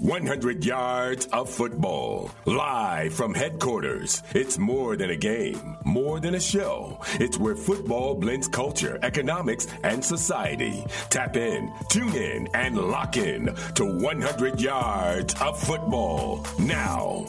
100 yards of football. Live from headquarters. It's more than a game, more than a show. It's where football blends culture, economics, and society. Tap in, tune in, and lock in to 100 yards of football now.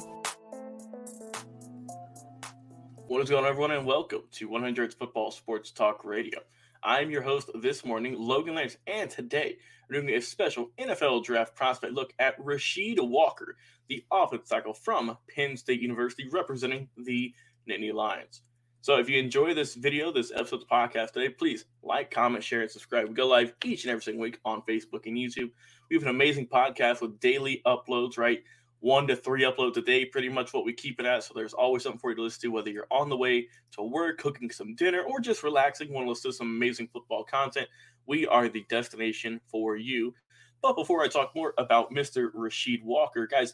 What is going on, everyone, and welcome to 100 Football Sports Talk Radio. I'm your host this morning, Logan Lance, and today we're doing a special NFL draft prospect look at Rasheed Walker, the offense tackle from Penn State University, representing the Nittany Lions. So if you enjoy this video, this episode of the podcast today, please like, comment, share, and subscribe. We go live each and every single week on Facebook and YouTube. We have an amazing podcast with daily uploads, right? One to three uploads a day, pretty much what we keep it at. So there's always something for you to listen to, whether you're on the way to work, cooking some dinner, or just relaxing, want to listen to some amazing football content. We are the destination for you. But before I talk more about Mr. Rasheed Walker, guys,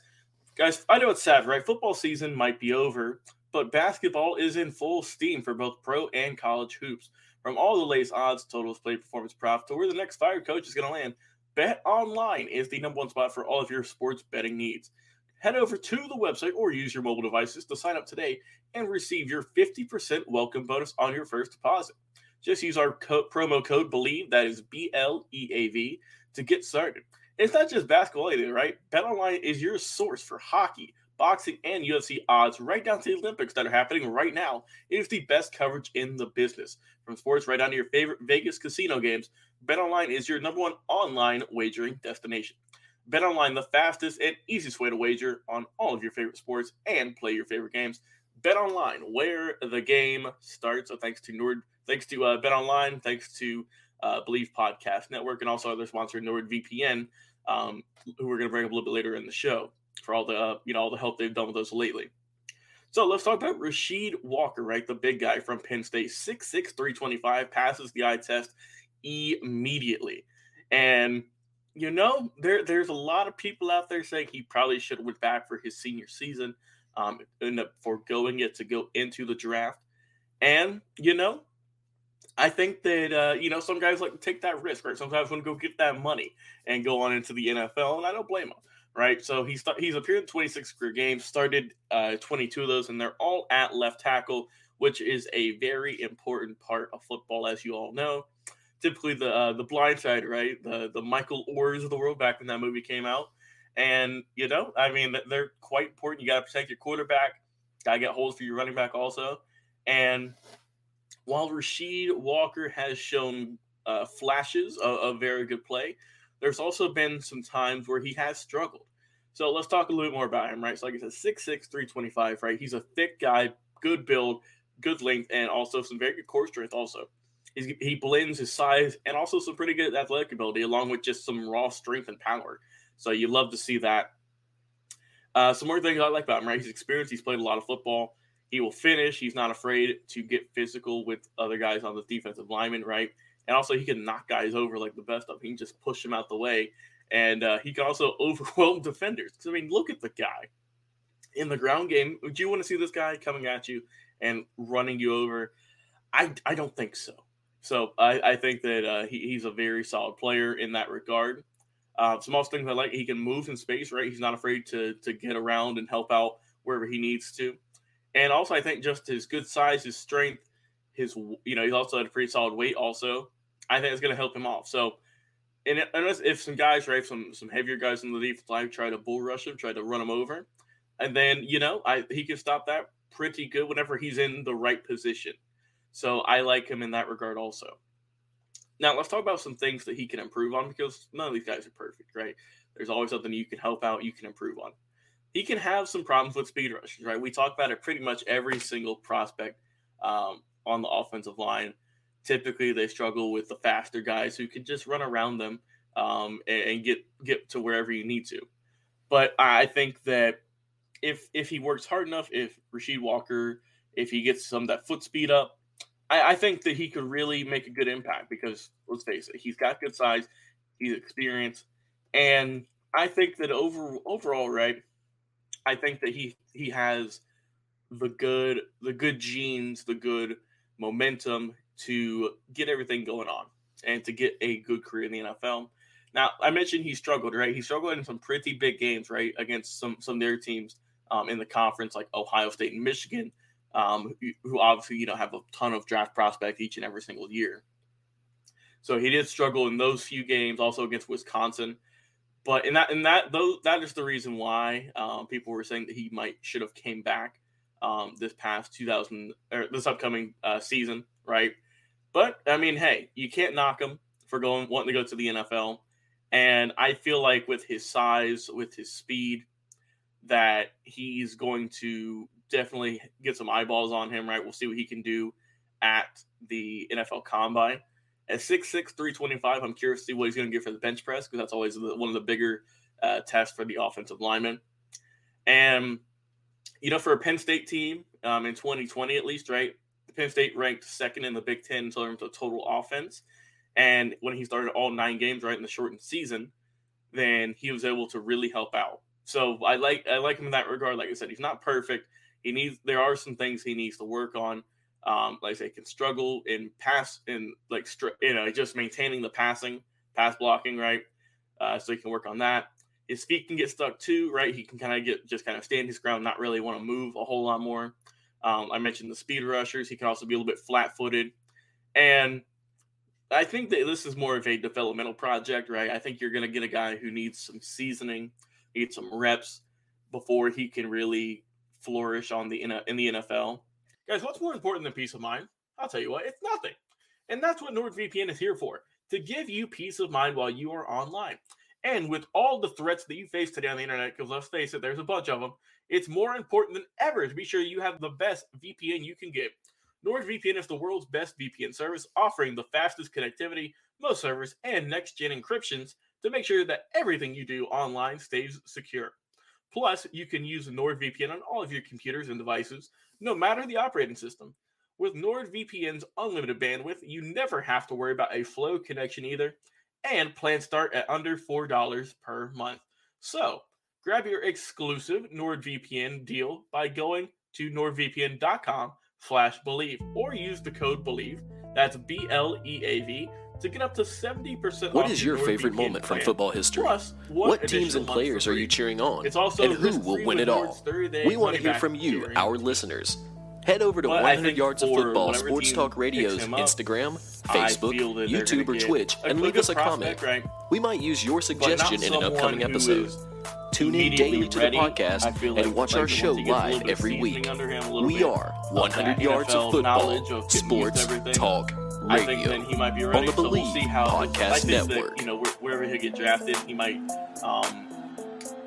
guys, I know it's sad, right? Football season might be over, but basketball is in full steam for both pro and college hoops. From all the latest odds, totals, play performance props to where the next fire coach is going to land, BetOnline is the number one spot for all of your sports betting needs head over to the website or use your mobile devices to sign up today and receive your 50% welcome bonus on your first deposit. Just use our co- promo code BLEAV, that is B L E A V, to get started. It's not just basketball either, right? BetOnline is your source for hockey, boxing, and UFC odds, right down to the Olympics that are happening right now. It is the best coverage in the business. From sports right down to your favorite Vegas casino games, BetOnline is your number one online wagering destination. BetOnline, the fastest and easiest way to wager on all of your favorite sports and play your favorite games. BetOnline, where the game starts. So thanks to Nord, thanks to uh, BetOnline, thanks to uh, Bleav Podcast Network, and also other sponsor NordVPN, um, who we're going to bring up a little bit later in the show for all the uh, you know all the help they've done with us lately. So let's talk about Rasheed Walker, right? The big guy from Penn State, 6'6", 325, passes the eye test immediately. And you know, there there's a lot of people out there saying he probably should have went back for his senior season, um, end up foregoing it to go into the draft. And you know, I think that uh, you know some guys like to take that risk, right? Sometimes want to go get that money and go on into the NFL, and I don't blame him, right? So he's he's appeared in 26 career games, started uh, 22 of those, and they're all at left tackle, which is a very important part of football, as you all know typically the uh, the blind side, right? The the Michael Ohers of the world back when that movie came out. And you know, I mean, they're quite important. You got to protect your quarterback. Got to get holes for your running back also. And while Rasheed Walker has shown uh, flashes of, of very good play, there's also been some times where he has struggled. So let's talk a little bit more about him, right? So, like I said, 6'6, 325, right? He's a thick guy, good build, good length, and also some very good core strength, also. He's, he blends his size and also some pretty good athletic ability, along with just some raw strength and power. So you love to see that. Uh, some more things I like about him, right? He's experienced. He's played a lot of football. He will finish. He's not afraid to get physical with other guys on the defensive lineman, right? And also, he can knock guys over like the best of. He can just push them out the way, and uh, he can also overwhelm defenders. Because I mean, look at the guy in the ground game. Would you want to see this guy coming at you and running you over? I I don't think so. So I, I think that uh, he, he's a very solid player in that regard. Uh, some also things I like, he can move in space, right? He's not afraid to to get around and help out wherever he needs to. And also, I think just his good size, his strength, his you know, he's also had a pretty solid weight. Also, I think it's going to help him off. So, and unless if some guys, right, some some heavier guys in the defense line try to bull rush him, try to run him over, and then you know, I he can stop that pretty good whenever he's in the right position. So I like him in that regard also. Now let's talk about some things that he can improve on because none of these guys are perfect, right? There's always something you can help out, you can improve on. He can have some problems with speed rushes, right? We talk about it pretty much every single prospect um, on the offensive line. Typically, they struggle with the faster guys who can just run around them um, and, and get get to wherever you need to. But I think that if if he works hard enough, if Rasheed Walker, if he gets some that foot speed up, I, I, think that he could really make a good impact because let's face it, he's got good size, he's experienced, and I think that over overall, right, I think that he he has the good the good genes, the good momentum to get everything going on and to get a good career in the NFL. Now, I mentioned he struggled, right? He struggled in some pretty big games, right, against some some of their teams um, in the conference, like Ohio State and Michigan, um, who, obviously you know have a ton of draft prospects each and every single year. So he did struggle in those few games, also against Wisconsin. But in that, in that, though, that is the reason why um, people were saying that he might should have came back um, this past 2000 or this upcoming uh, season, right? But I mean, hey, you can't knock him for going wanting to go to the NFL. And I feel like with his size, with his speed, that he's going to definitely get some eyeballs on him, right? We'll see what he can do at the NFL Combine. At 6'6, 325, I'm curious to see what he's going to get for the bench press because that's always the, one of the bigger uh, tests for the offensive lineman. And, you know, for a Penn State team um, in 2020 at least, right? Penn State ranked second in the Big Ten in terms of total offense. And when he started all nine games right in the shortened season, then he was able to really help out. So I like I like him in that regard. Like I said, he's not perfect. He needs there are some things he needs to work on. Um, like I say, can struggle in pass in like you know just maintaining the passing, pass blocking, right? Uh, so he can work on that. His feet can get stuck too, right? He can kind of get just kind of stand his ground, not really want to move a whole lot more. Um, I mentioned the speed rushers. He can also be a little bit flat footed. And I think that this is more of a developmental project, right? I think you're going to get a guy who needs some seasoning, needs some reps before he can really flourish on the in the NFL. Guys, what's more important than peace of mind? I'll tell you what, it's nothing. And that's what NordVPN is here for to give you peace of mind while you are online. And with all the threats that you face today on the internet, because let's face it, there's a bunch of them, it's more important than ever to be sure you have the best VPN you can get. NordVPN is the world's best VPN service, offering the fastest connectivity, most servers, and next gen encryptions to make sure that everything you do online stays secure. Plus, you can use NordVPN on all of your computers and devices, no matter the operating system. With NordVPN's unlimited bandwidth, you never have to worry about a flow connection either, and plans start at under $4 per month. So, Grab your exclusive NordVPN deal by going to nordvpn.com slash believe or use the code believe that's b-l-e-a-v to get up to 70% What is your favorite moment from football history? Plus, what teams and players are you cheering on? It's also and who will win it all? We want to hear from you, our listeners. Head over to 100 Yards of Football Sports Talk Radio's Instagram, Facebook, YouTube, or Twitch and leave us a comment. Right, we might use your suggestion in an upcoming episode. Tune in daily to the podcast and watch like our show live every week. We are 100 Yards of Football Sports Talk Radio I think then he might be ready. so we'll see how, Podcast Network. That, you know, wherever he'll get drafted, he might. Um,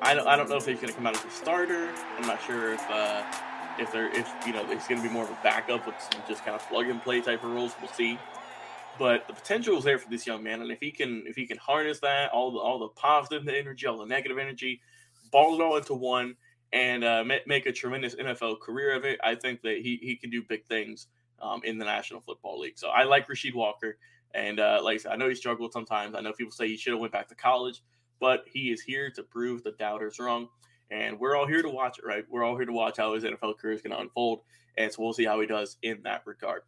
I don't. I don't know if he's going to come out as a starter. I'm not sure if. Uh, if they're if you know it's going to be more of a backup with some just kind of plug and play type of roles. We'll see. But the potential is there for this young man, and if he can if he can harness that all the all the positive energy, all the negative energy, ball it all into one, and uh, make a tremendous NFL career of it, I think that he he can do big things um, in the National Football League. So I like Rasheed Walker, and uh, like I said, I know he struggled sometimes. I know people say he should have went back to college, but he is here to prove the doubters wrong and we're all here to watch it, right? We're all here to watch how his NFL career is going to unfold, and so we'll see how he does in that regard.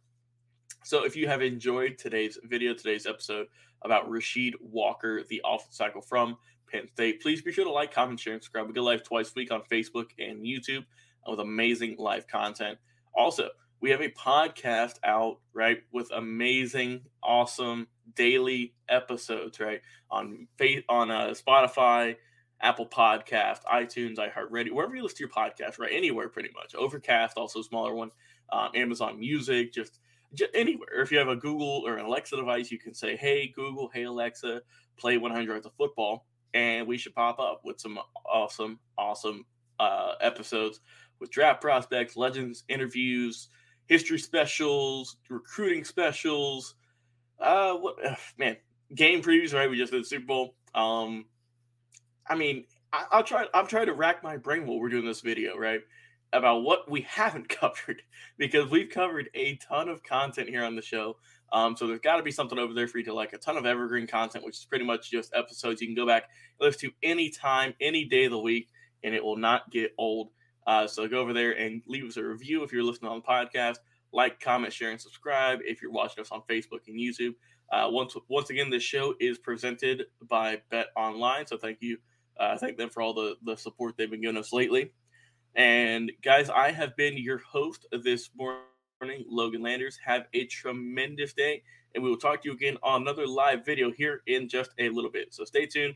So, if you have enjoyed today's video, today's episode about Rasheed Walker, the offense cycle from Penn State, please be sure to like, comment, share, and subscribe. We go live twice a week on Facebook and YouTube with amazing live content. Also, we have a podcast out, right, with amazing, awesome daily episodes, right, on on uh, Spotify, Apple Podcast, iTunes, iHeartRadio, wherever you listen to your podcast, right? Anywhere, pretty much. Overcast, also a smaller one. Um, Amazon Music, just, just anywhere. If you have a Google or an Alexa device, you can say, "Hey Google, hey Alexa, play 100 Yards of Football," and we should pop up with some awesome, awesome uh, episodes with draft prospects, legends, interviews, history specials, recruiting specials. Uh, what man? Game previews, right? We just did the Super Bowl. Um, I mean, I, will try. I'm trying to rack my brain while we're doing this video, right? About what we haven't covered because we've covered a ton of content here on the show. Um, so there's got to be something over there for you to like. A ton of evergreen content, which is pretty much just episodes you can go back listen to any time, any day of the week, and it will not get old. Uh, so go over there and leave us a review if you're listening on the podcast. Like, comment, share, and subscribe if you're watching us on Facebook and YouTube. Uh, once once again, this show is presented by BetOnline, so thank you, uh, thank them for all the the support they've been giving us lately. And guys, I have been your host this morning, Logan Landers. Have a tremendous day, and we will talk to you again on another live video here in just a little bit. So stay tuned.